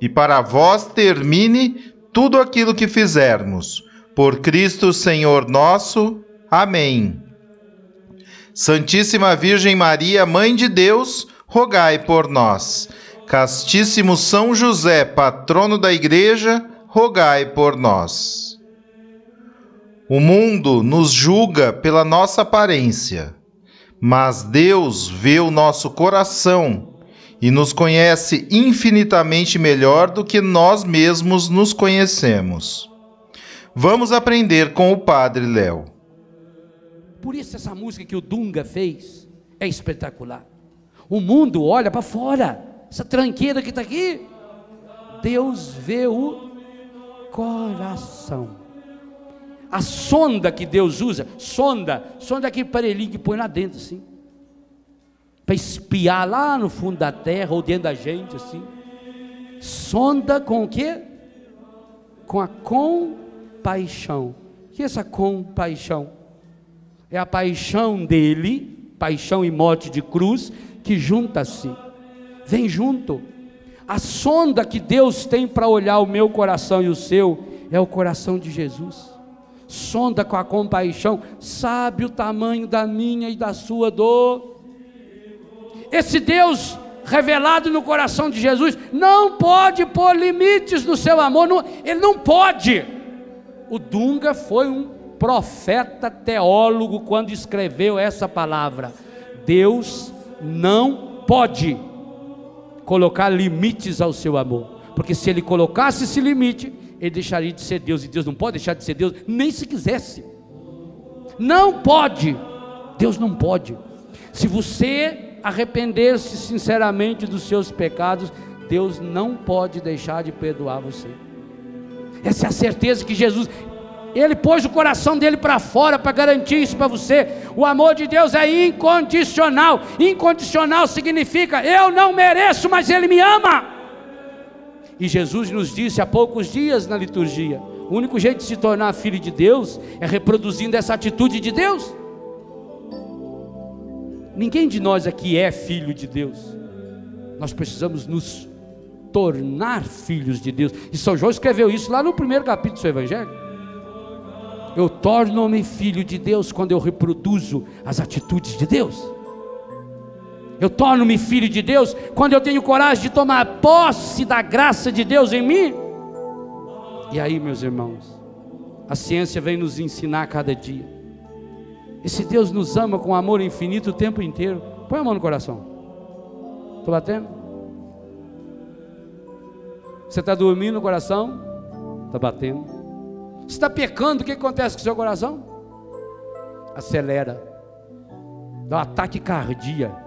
e para vós termine tudo aquilo que fizermos. Por Cristo Senhor nosso. Amém. Santíssima Virgem Maria, Mãe de Deus, rogai por nós. Castíssimo São José, patrono da Igreja, rogai por nós. O mundo nos julga pela nossa aparência, mas Deus vê o nosso coração e nos conhece infinitamente melhor do que nós mesmos nos conhecemos. Vamos aprender com o Padre Léo. Por isso essa música que o Dunga fez é espetacular. O mundo olha para fora, essa tranqueira que está aqui. Deus vê o coração. A sonda que Deus usa, sonda, sonda é aquele aparelhinho que põe lá dentro assim para espiar lá no fundo da terra ou dentro da gente, assim. Sonda com o quê? Com a compaixão. O que é essa compaixão? É a paixão dele, paixão e morte de cruz, que junta-se. Vem junto. A sonda que Deus tem para olhar o meu coração e o seu é o coração de Jesus. Sonda com a compaixão, sabe o tamanho da minha e da sua dor esse Deus revelado no coração de Jesus não pode pôr limites no seu amor, não, ele não pode. O Dunga foi um profeta teólogo quando escreveu essa palavra. Deus não pode colocar limites ao seu amor, porque se ele colocasse esse limite, ele deixaria de ser Deus, e Deus não pode deixar de ser Deus, nem se quisesse. Não pode, Deus não pode. Se você arrepender-se sinceramente dos seus pecados, Deus não pode deixar de perdoar você. Essa é a certeza que Jesus, ele pôs o coração dele para fora para garantir isso para você. O amor de Deus é incondicional. Incondicional significa eu não mereço, mas ele me ama. E Jesus nos disse há poucos dias na liturgia: o único jeito de se tornar filho de Deus é reproduzindo essa atitude de Deus. Ninguém de nós aqui é filho de Deus. Nós precisamos nos tornar filhos de Deus. E São João escreveu isso lá no primeiro capítulo do seu Evangelho. Eu torno-me filho de Deus quando eu reproduzo as atitudes de Deus. Eu torno-me filho de Deus quando eu tenho coragem de tomar posse da graça de Deus em mim. E aí, meus irmãos, a ciência vem nos ensinar cada dia esse Deus nos ama com amor infinito o tempo inteiro. Põe a mão no coração. Estou batendo? Você está dormindo no coração? Está batendo. Você está pecando, o que acontece com o seu coração? Acelera. Dá um ataque cardíaco.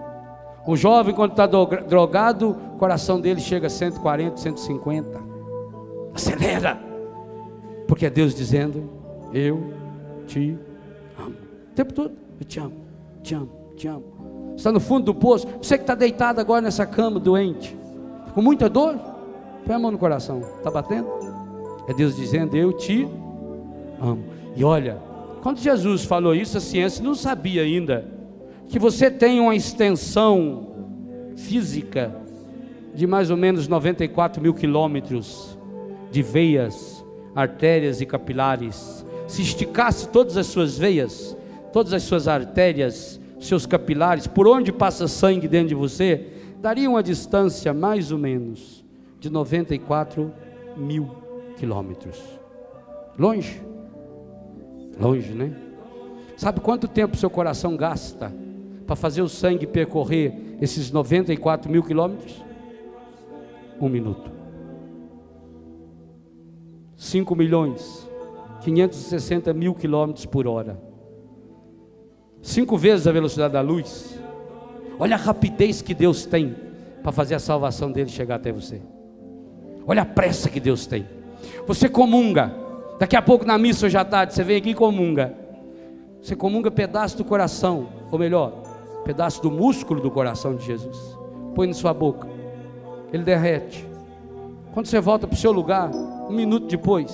O jovem, quando está drogado, o coração dele chega a 140, 150. Acelera. Porque é Deus dizendo: Eu te o tempo todo. Eu te amo, te amo, te amo. Está no fundo do poço. Você que está deitado agora nessa cama doente, com muita dor, põe a mão no coração. Está batendo? É Deus dizendo: Eu te amo. E olha, quando Jesus falou isso, a ciência não sabia ainda que você tem uma extensão física de mais ou menos 94 mil quilômetros de veias, artérias e capilares. Se esticasse todas as suas veias, todas as suas artérias, seus capilares, por onde passa sangue dentro de você, daria uma distância mais ou menos de 94 mil quilômetros. Longe. Longe, né? Sabe quanto tempo seu coração gasta para fazer o sangue percorrer esses 94 mil quilômetros? Um minuto. 5 milhões, 560 mil quilômetros por hora. Cinco vezes a velocidade da luz. Olha a rapidez que Deus tem para fazer a salvação dele chegar até você. Olha a pressa que Deus tem. Você comunga. Daqui a pouco na missa à tarde, você vem aqui e comunga. Você comunga pedaço do coração, ou melhor, pedaço do músculo do coração de Jesus. Põe na sua boca. Ele derrete. Quando você volta para o seu lugar, um minuto depois,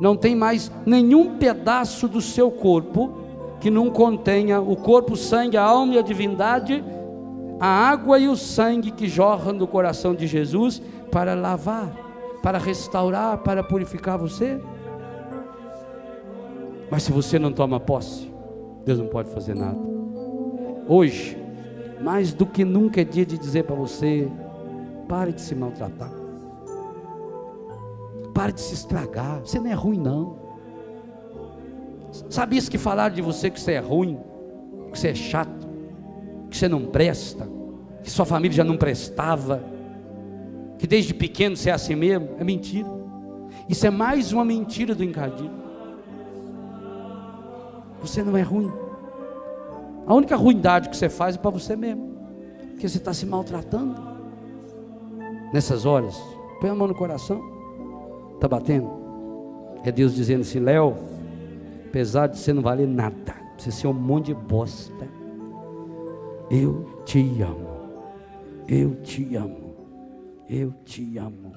não tem mais nenhum pedaço do seu corpo que não contenha o corpo, o sangue, a alma e a divindade, a água e o sangue que jorram do coração de Jesus para lavar, para restaurar, para purificar você. Mas se você não toma posse, Deus não pode fazer nada. Hoje, mais do que nunca é dia de dizer para você: pare de se maltratar. Pare de se estragar. Você não é ruim, não. Sabia isso que falaram de você que você é ruim, que você é chato, que você não presta, que sua família já não prestava, que desde pequeno você é assim mesmo? É mentira. Isso é mais uma mentira do encardido. Você não é ruim. A única ruindade que você faz é para você mesmo, porque você está se maltratando. Nessas horas, põe a mão no coração, está batendo. É Deus dizendo assim: Léo, apesar de você não valer nada, você ser um monte de bosta, eu te amo, eu te amo, eu te amo.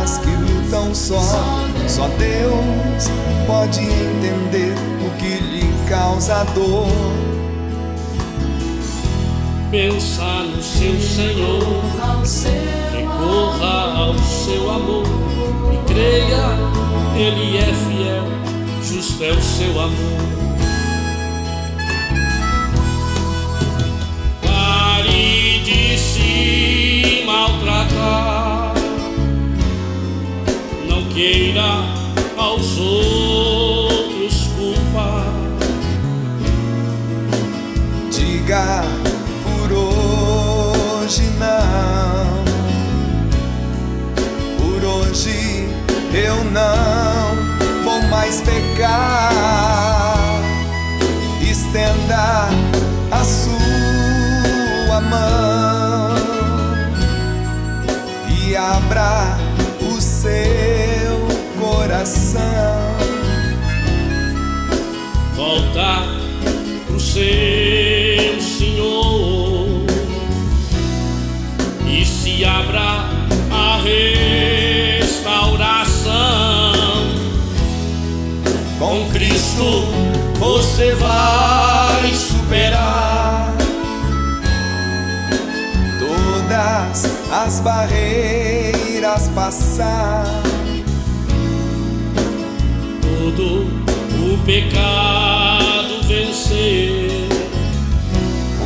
Almas que lutam só. Só Deus pode entender o que lhe causa dor. Pensa no seu Senhor, recorra ao seu amor e creia, Ele é fiel, justo é o seu amor. Pare de se maltratar, queira aos outros culpar. Diga por hoje não. Por hoje eu não vou mais pecar. Estenda a sua mão e abra o seu coração. volta pro seu Senhor e se abra a restauração. Com Cristo você vai superar todas as barreiras passar. Todo o pecado vencer.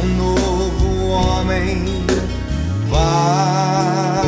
Um novo homem vai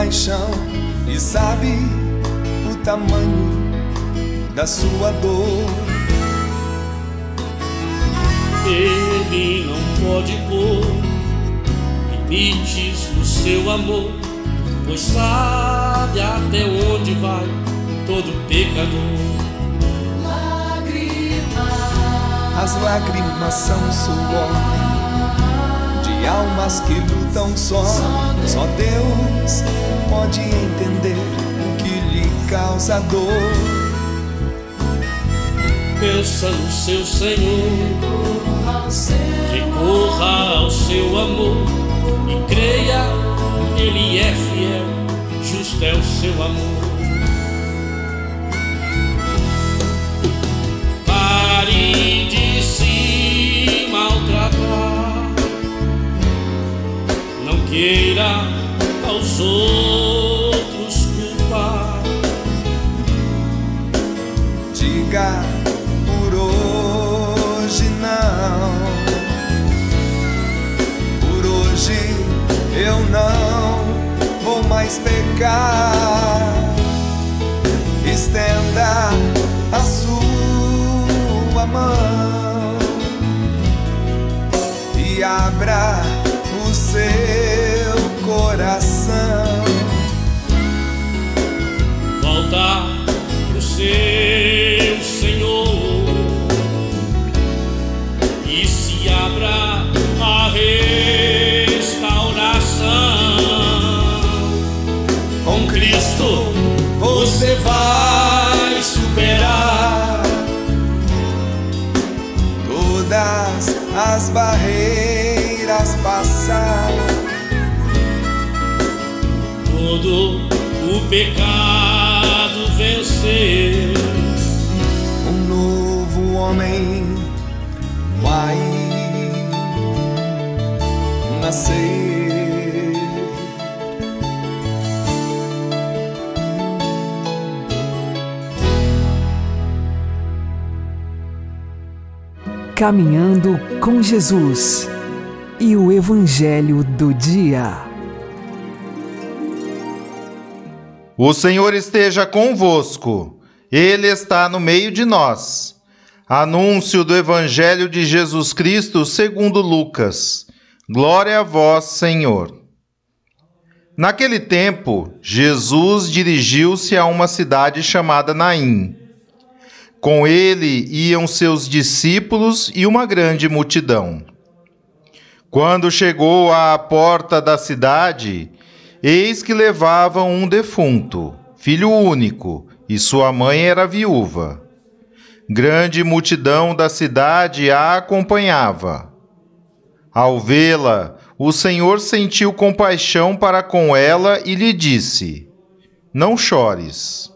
compaixão e sabe o tamanho da sua dor. Ele não pode pôr limites no seu amor, pois sabe até onde vai todo pecador. As lágrimas são suor almas que lutam só. Só Deus pode entender o que lhe causa dor. Pensa no seu Senhor, recorra ao seu amor e creia, Ele é fiel, justo é o seu amor. Pare de se maltratar, queira aos outros culpar. Diga por hoje não. Por hoje eu não vou mais pecar. Estenda a sua mão e abra o seu volta pro seu Senhor e se abra a restauração. Com Cristo você vai superar todas as barreiras passar. todo o pecado nascer. Caminhando com Jesus e o Evangelho do Dia. O Senhor esteja convosco, Ele está no meio de nós. Anúncio do Evangelho de Jesus Cristo segundo Lucas. Glória a vós, Senhor. Naquele tempo, Jesus dirigiu-se a uma cidade chamada Naim. Com ele iam seus discípulos e uma grande multidão. Quando chegou à porta da cidade, eis que levavam um defunto, filho único, e sua mãe era viúva. Grande multidão da cidade a acompanhava. Ao vê-la, o Senhor sentiu compaixão para com ela e lhe disse: Não chores.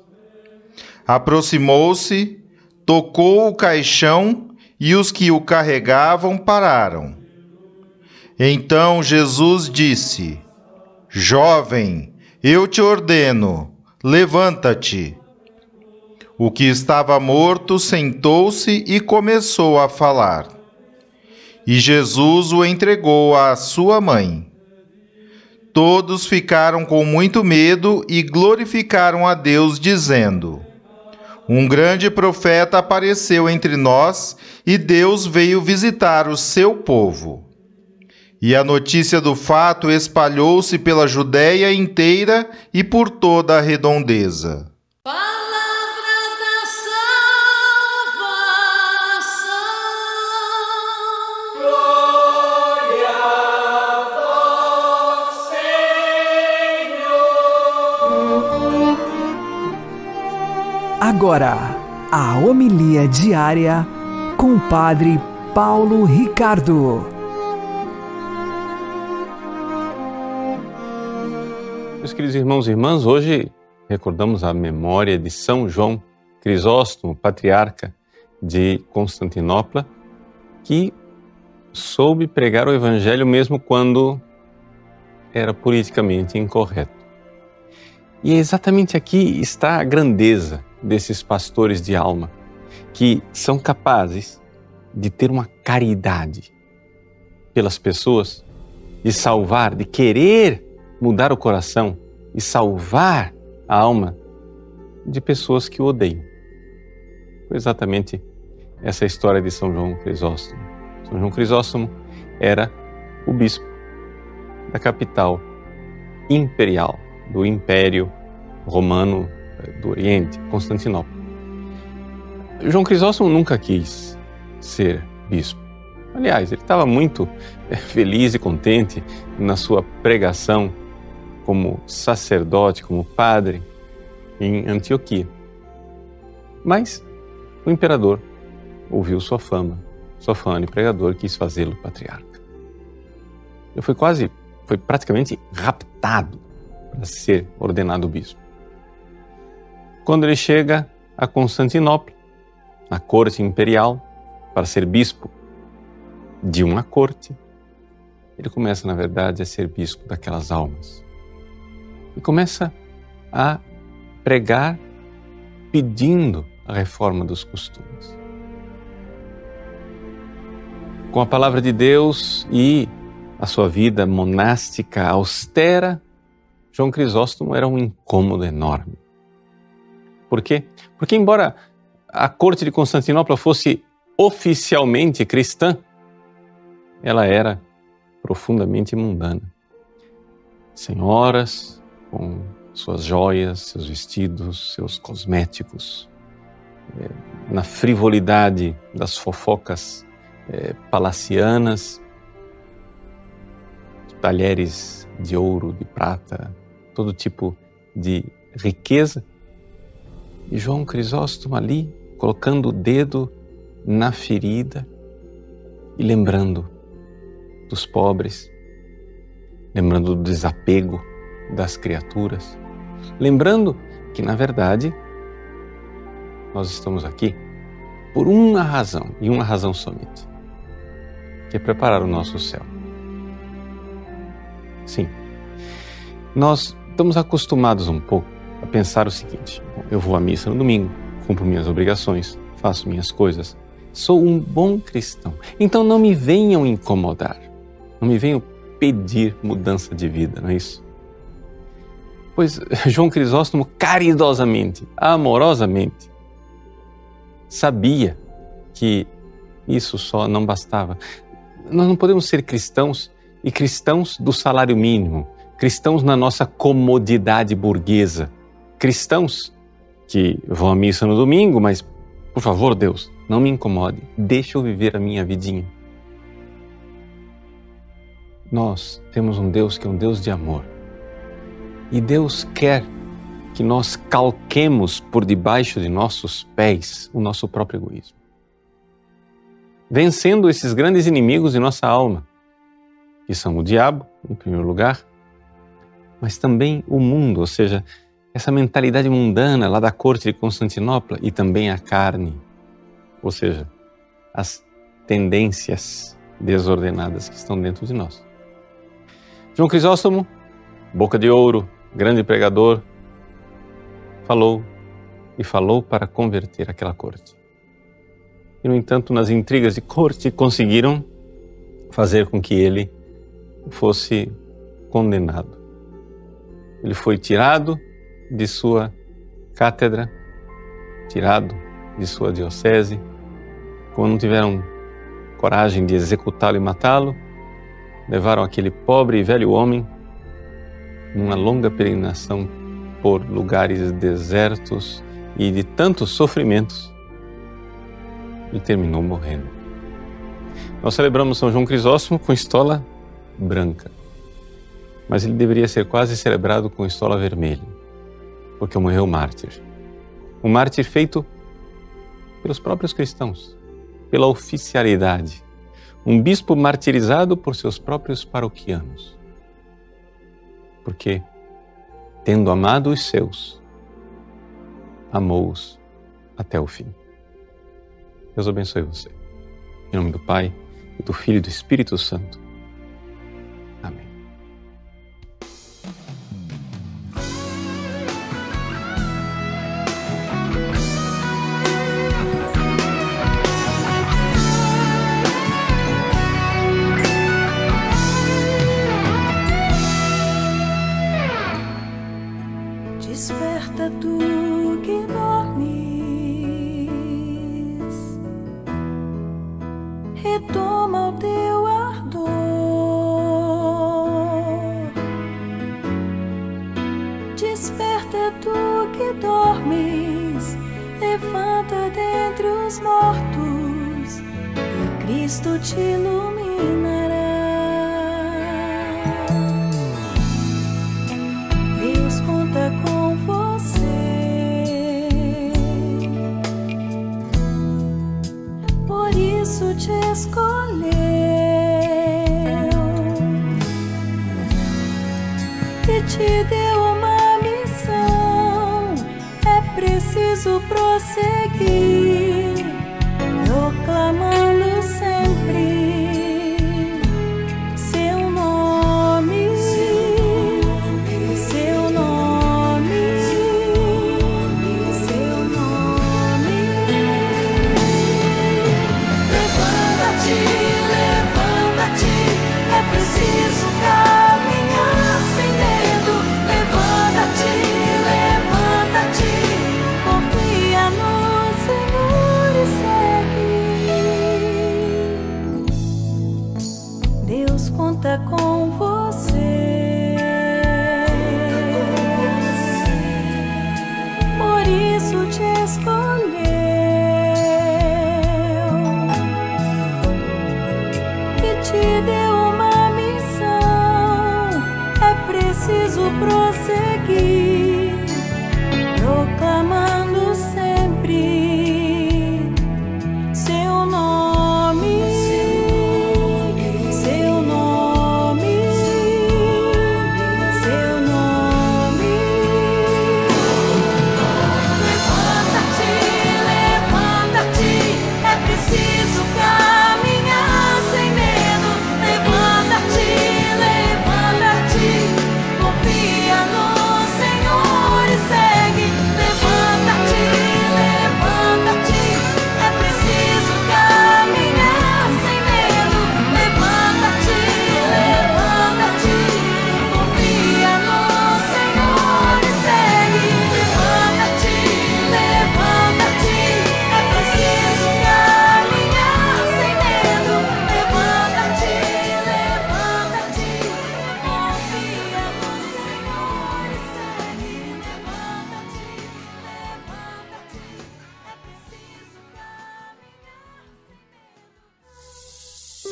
Aproximou-se, tocou o caixão e os que o carregavam pararam. Então Jesus disse: Jovem, eu te ordeno, levanta-te. O que estava morto sentou-se e começou a falar. E Jesus o entregou à sua mãe. Todos ficaram com muito medo e glorificaram a Deus, dizendo: Um grande profeta apareceu entre nós e Deus veio visitar o seu povo. E a notícia do fato espalhou-se pela Judéia inteira e por toda a redondeza. Agora, a homilia diária com o Padre Paulo Ricardo. Meus queridos irmãos e irmãs, hoje recordamos a memória de São João Crisóstomo, patriarca de Constantinopla, que soube pregar o Evangelho mesmo quando era politicamente incorreto. E é exatamente aqui está a grandeza desses pastores de alma, que são capazes de ter uma caridade pelas pessoas, de salvar, de querer mudar o coração e salvar a alma de pessoas que o odeiam. Foi exatamente essa história de São João Crisóstomo. São João Crisóstomo era o bispo da capital imperial do Império Romano do Oriente, Constantinopla. João Crisóstomo nunca quis ser bispo. Aliás, ele estava muito eh, feliz e contente na sua pregação como sacerdote, como padre em Antioquia. Mas o imperador ouviu sua fama, sua fama de pregador quis fazê-lo patriarca. Ele foi quase, foi praticamente raptado para ser ordenado bispo. Quando ele chega a Constantinopla, na corte imperial, para ser bispo de uma corte, ele começa, na verdade, a ser bispo daquelas almas. E começa a pregar pedindo a reforma dos costumes. Com a palavra de Deus e a sua vida monástica austera, João Crisóstomo era um incômodo enorme. Por quê? Porque, embora a corte de Constantinopla fosse oficialmente cristã, ela era profundamente mundana. Senhoras com suas joias, seus vestidos, seus cosméticos, é, na frivolidade das fofocas é, palacianas, talheres de ouro, de prata, todo tipo de riqueza. E João Crisóstomo ali, colocando o dedo na ferida e lembrando dos pobres, lembrando do desapego das criaturas, lembrando que, na verdade, nós estamos aqui por uma razão e uma razão somente, que é preparar o nosso céu. Sim, nós estamos acostumados um pouco pensar o seguinte: eu vou à missa no domingo, cumpro minhas obrigações, faço minhas coisas, sou um bom cristão. Então não me venham incomodar, não me venham pedir mudança de vida, não é isso? Pois João Crisóstomo caridosamente, amorosamente, sabia que isso só não bastava. Nós não podemos ser cristãos e cristãos do salário mínimo, cristãos na nossa comodidade burguesa, cristãos que vão à missa no domingo, mas, por favor, Deus, não me incomode, deixa eu viver a minha vidinha. Nós temos um Deus que é um Deus de amor. E Deus quer que nós calquemos por debaixo de nossos pés o nosso próprio egoísmo. Vencendo esses grandes inimigos de nossa alma, que são o diabo, em primeiro lugar, mas também o mundo, ou seja, essa mentalidade mundana lá da corte de Constantinopla e também a carne, ou seja, as tendências desordenadas que estão dentro de nós. João Crisóstomo, boca de ouro, grande pregador, falou e falou para converter aquela corte. E, no entanto, nas intrigas de corte, conseguiram fazer com que ele fosse condenado. Ele foi tirado de sua cátedra, tirado de sua diocese. Como não tiveram coragem de executá-lo e matá-lo, levaram aquele pobre e velho homem numa longa peregrinação por lugares desertos e de tantos sofrimentos, ele terminou morrendo. Nós celebramos São João Crisóstomo com estola branca, mas ele deveria ser quase celebrado com estola vermelha, porque morreu mártir. Um mártir feito pelos próprios cristãos, pela oficialidade. Um bispo martirizado por seus próprios paroquianos porque, tendo amado os seus, amou-os até o fim. Deus abençoe você. Em nome do Pai, e do Filho e do Espírito Santo.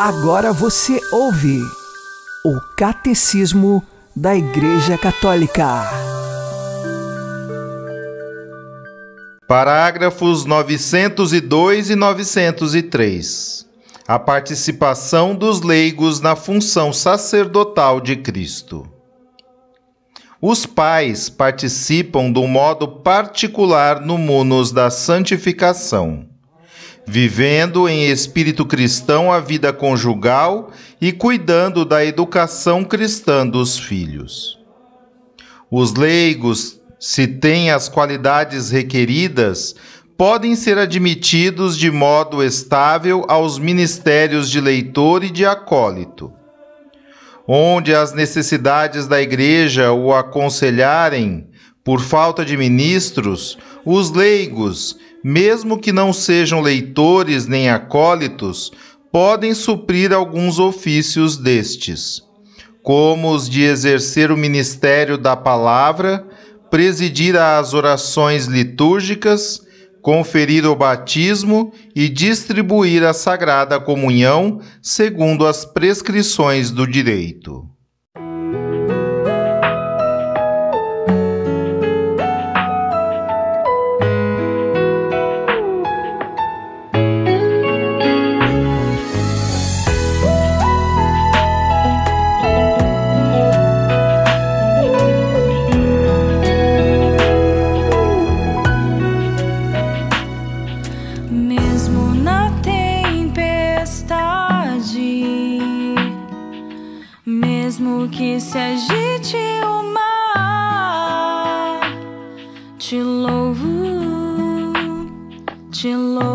Agora você ouve o Catecismo da Igreja Católica. Parágrafos 902 e 903. A participação dos leigos na função sacerdotal de Cristo. Os pais participam do modo particular no munus da santificação, vivendo em espírito cristão a vida conjugal e cuidando da educação cristã dos filhos. Os leigos, se têm as qualidades requeridas, podem ser admitidos de modo estável aos ministérios de leitor e de acólito. Onde as necessidades da Igreja o aconselharem, por falta de ministros, os leigos, mesmo que não sejam leitores nem acólitos, podem suprir alguns ofícios destes, como os de exercer o ministério da palavra, presidir às orações litúrgicas, conferir o batismo e distribuir a sagrada comunhão segundo as prescrições do direito. Te louvo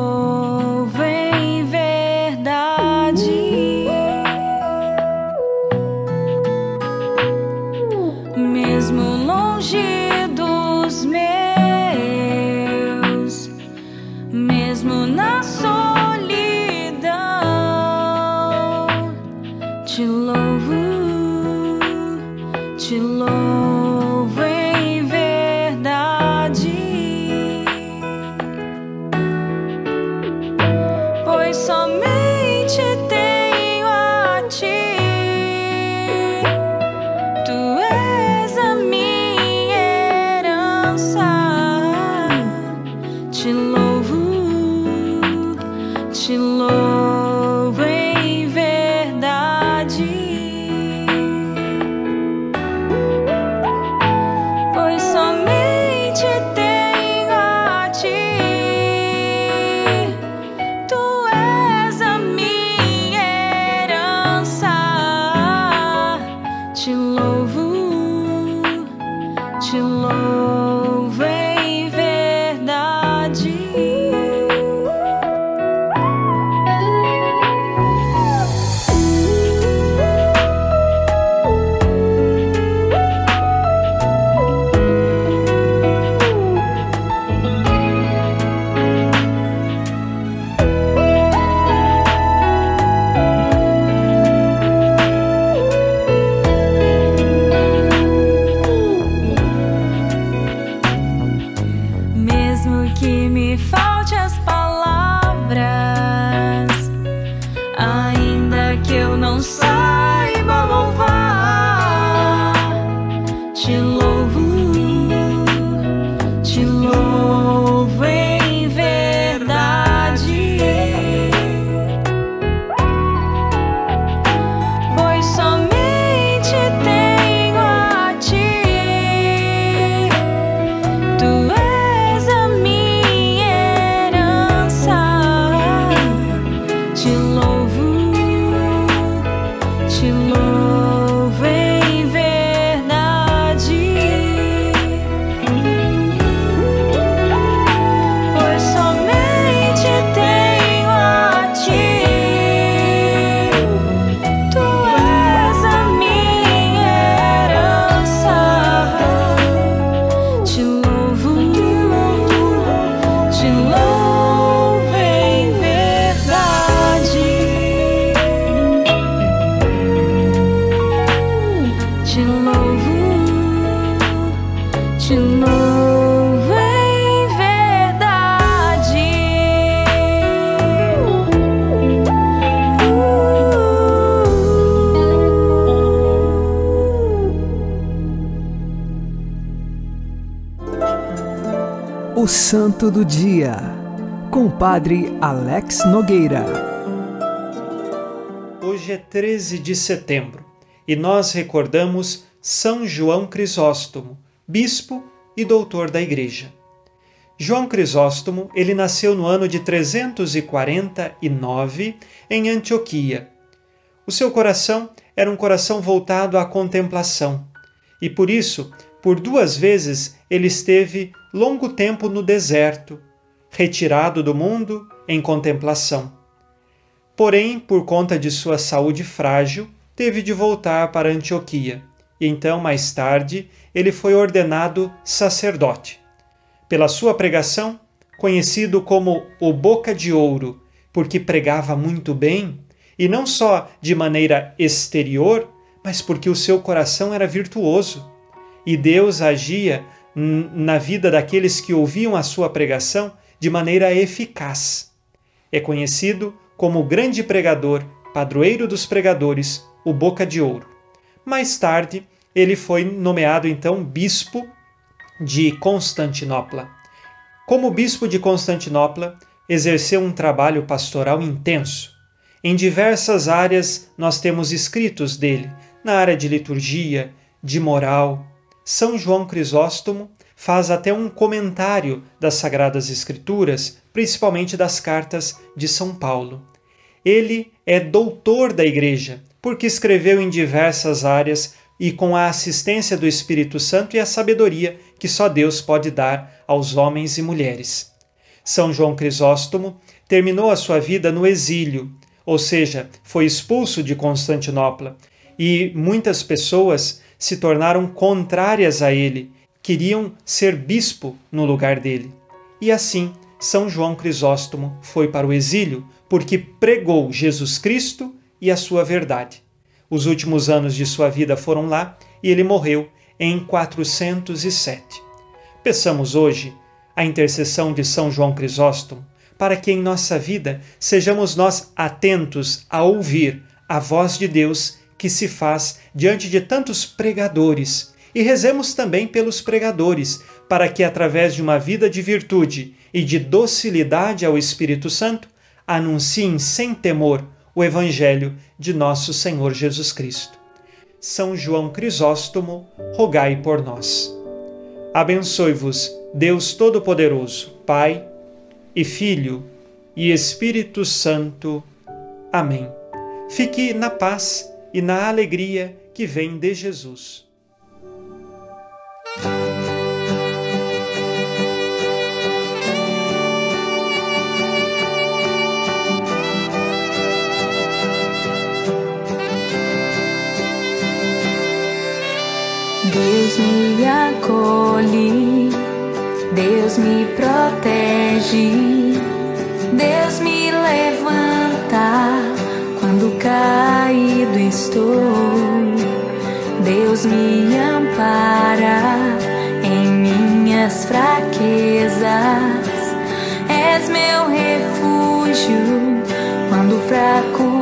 Santo do Dia, com o Padre Alex Nogueira. Hoje é 13 de setembro e nós recordamos São João Crisóstomo, bispo e doutor da Igreja. João Crisóstomo, ele nasceu no ano de 349 em Antioquia. O seu coração era um coração voltado à contemplação, e por isso, por duas vezes, ele esteve longo tempo no deserto, retirado do mundo em contemplação. Porém, por conta de sua saúde frágil, teve de voltar para Antioquia, e então, mais tarde, ele foi ordenado sacerdote pela sua pregação, conhecido como o Boca de Ouro, porque pregava muito bem, e não só de maneira exterior, mas porque o seu coração era virtuoso. E Deus agia na vida daqueles que ouviam a sua pregação de maneira eficaz. É conhecido como o grande pregador, padroeiro dos pregadores, o Boca de Ouro. Mais tarde, ele foi nomeado então bispo de Constantinopla. Como bispo de Constantinopla, exerceu um trabalho pastoral intenso. Em diversas áreas nós temos escritos dele, na área de liturgia, de moral. São João Crisóstomo faz até um comentário das Sagradas Escrituras, principalmente das cartas de São Paulo. Ele é doutor da Igreja, porque escreveu em diversas áreas e com a assistência do Espírito Santo e a sabedoria que só Deus pode dar aos homens e mulheres. São João Crisóstomo terminou a sua vida no exílio, ou seja, foi expulso de Constantinopla, e muitas pessoas se tornaram contrárias a ele, queriam ser bispo no lugar dele. E assim, São João Crisóstomo foi para o exílio porque pregou Jesus Cristo e a sua verdade. Os últimos anos de sua vida foram lá e ele morreu em 407. Peçamos hoje a intercessão de São João Crisóstomo para que em nossa vida sejamos nós atentos a ouvir a voz de Deus que se faz diante de tantos pregadores. E rezemos também pelos pregadores, para que, através de uma vida de virtude e de docilidade ao Espírito Santo, anunciem sem temor o Evangelho de nosso Senhor Jesus Cristo. São João Crisóstomo, rogai por nós. Abençoe-vos, Deus Todo-Poderoso, Pai e Filho e Espírito Santo. Amém. Fique na paz e na alegria que vem de Jesus. Deus me acolhe, Deus me protege, Deus me levanta quando caído estou. Deus me ampara em minhas fraquezas, és meu refúgio quando fraco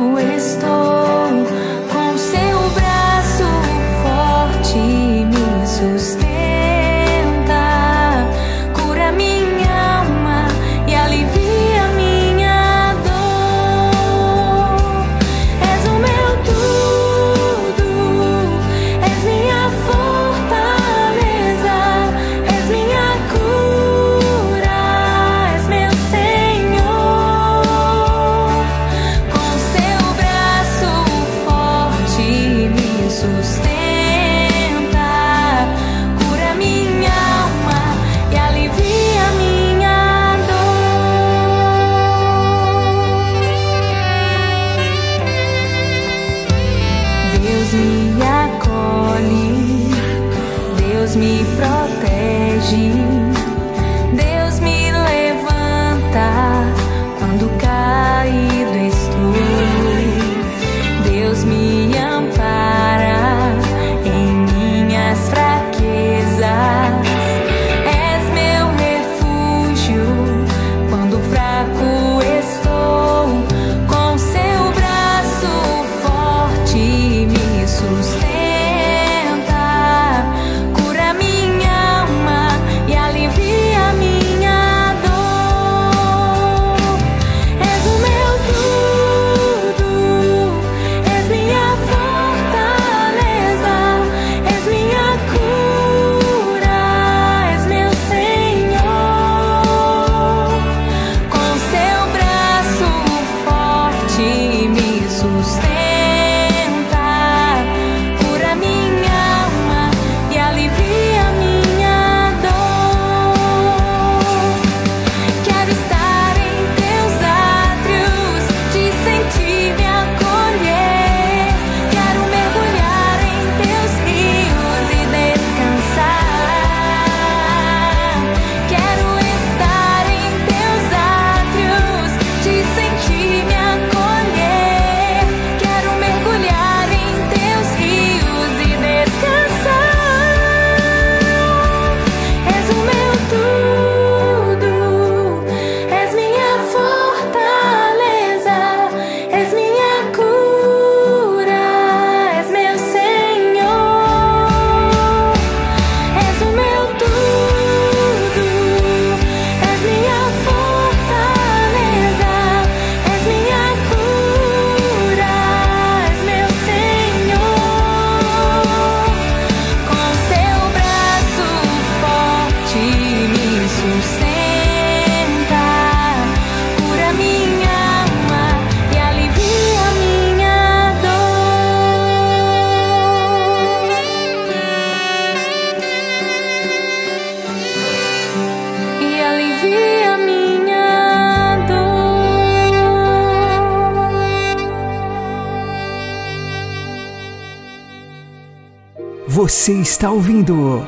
Você está ouvindo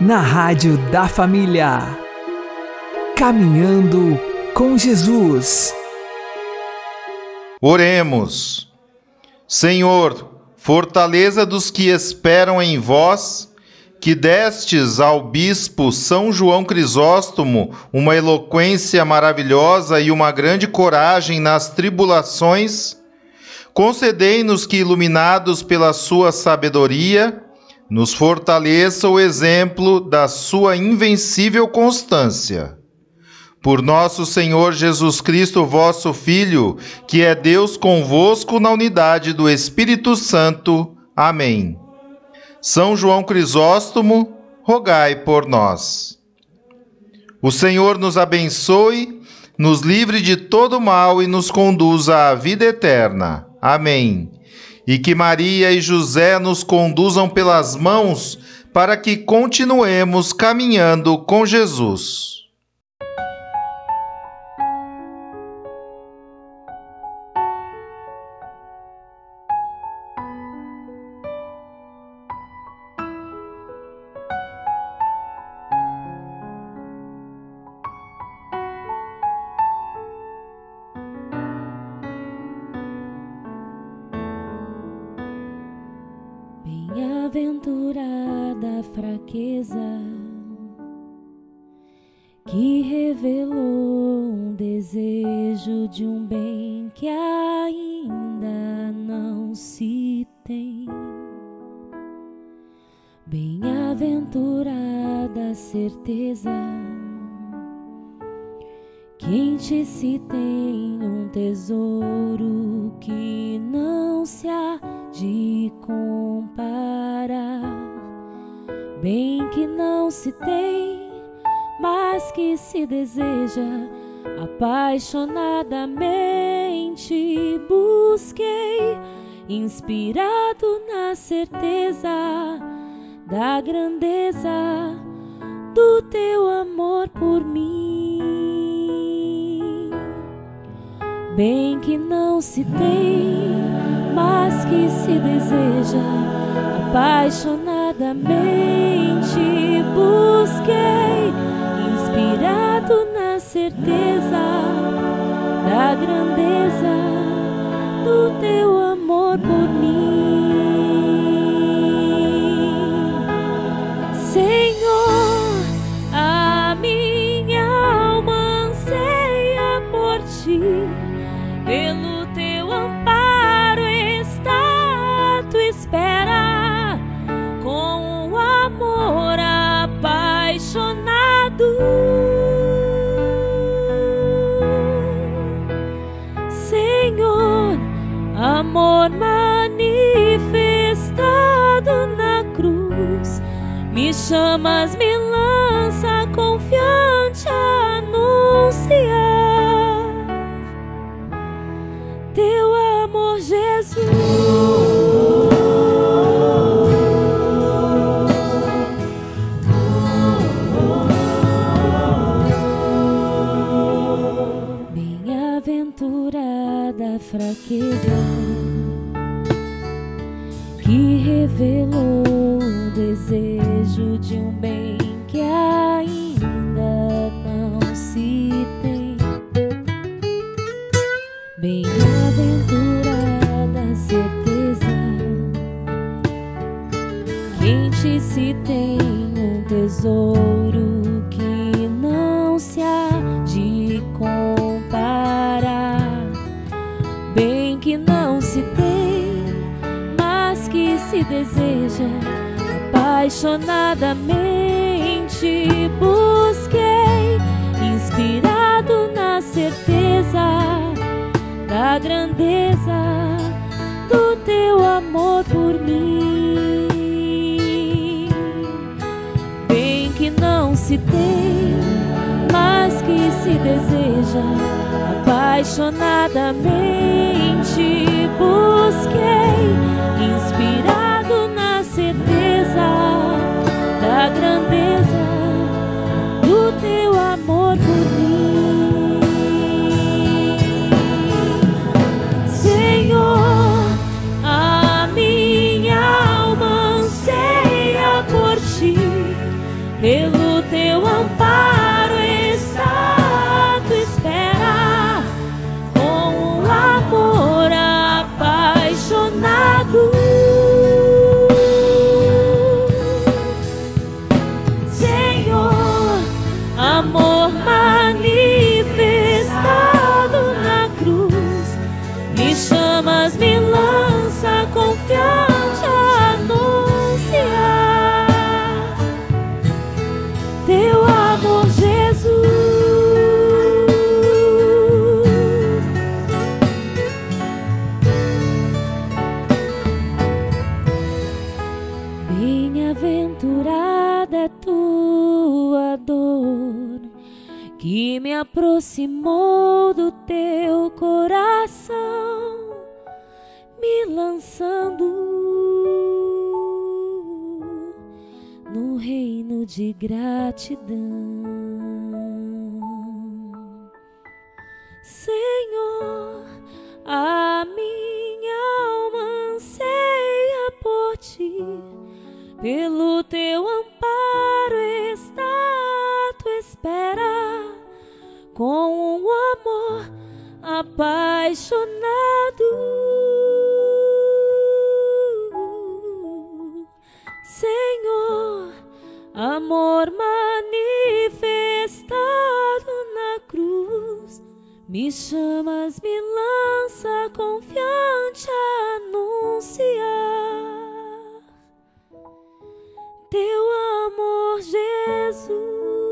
na Rádio da Família. Caminhando com Jesus. Oremos. Senhor, fortaleza dos que esperam em vós, que destes ao bispo São João Crisóstomo uma eloquência maravilhosa e uma grande coragem nas tribulações, concedei-nos que, iluminados pela sua sabedoria, nos fortaleça o exemplo da sua invencível constância. Por nosso Senhor Jesus Cristo, vosso Filho, que é Deus convosco na unidade do Espírito Santo. Amém. São João Crisóstomo, rogai por nós. O Senhor nos abençoe, nos livre de todo mal e nos conduza à vida eterna. Amém e que Maria e José nos conduzam pelas mãos para que continuemos caminhando com Jesus. Desejo de um bem que ainda não se tem. Bem-aventurada certeza quem te se tem um tesouro que não se há de comparar. Bem que não se tem, mas que se deseja apaixonadamente. Busquei, inspirado na certeza da grandeza do teu amor por mim. Bem que não se tem, mas que se deseja apaixonadamente. Busquei, inspirado na certeza da grandeza do teu amor por mim. Amor manifestado na cruz, me chamas, me lança confiante a anunciar teu amor, Jesus. Fraqueza que apaixonadamente. Busquei, inspirado na certeza da grandeza do teu amor por mim. Bem que não se tem, mas que se deseja apaixonadamente. Busquei, inspirado na certeza toda é tua dor que me aproximou do teu coração, me lançando no reino de gratidão. Senhor, a minha alma anseia por ti, pelo teu amparo está à tua espera, com um amor apaixonado. Senhor, amor manifestado na cruz, me chamas, me lança confiante a teu amor, Jesus.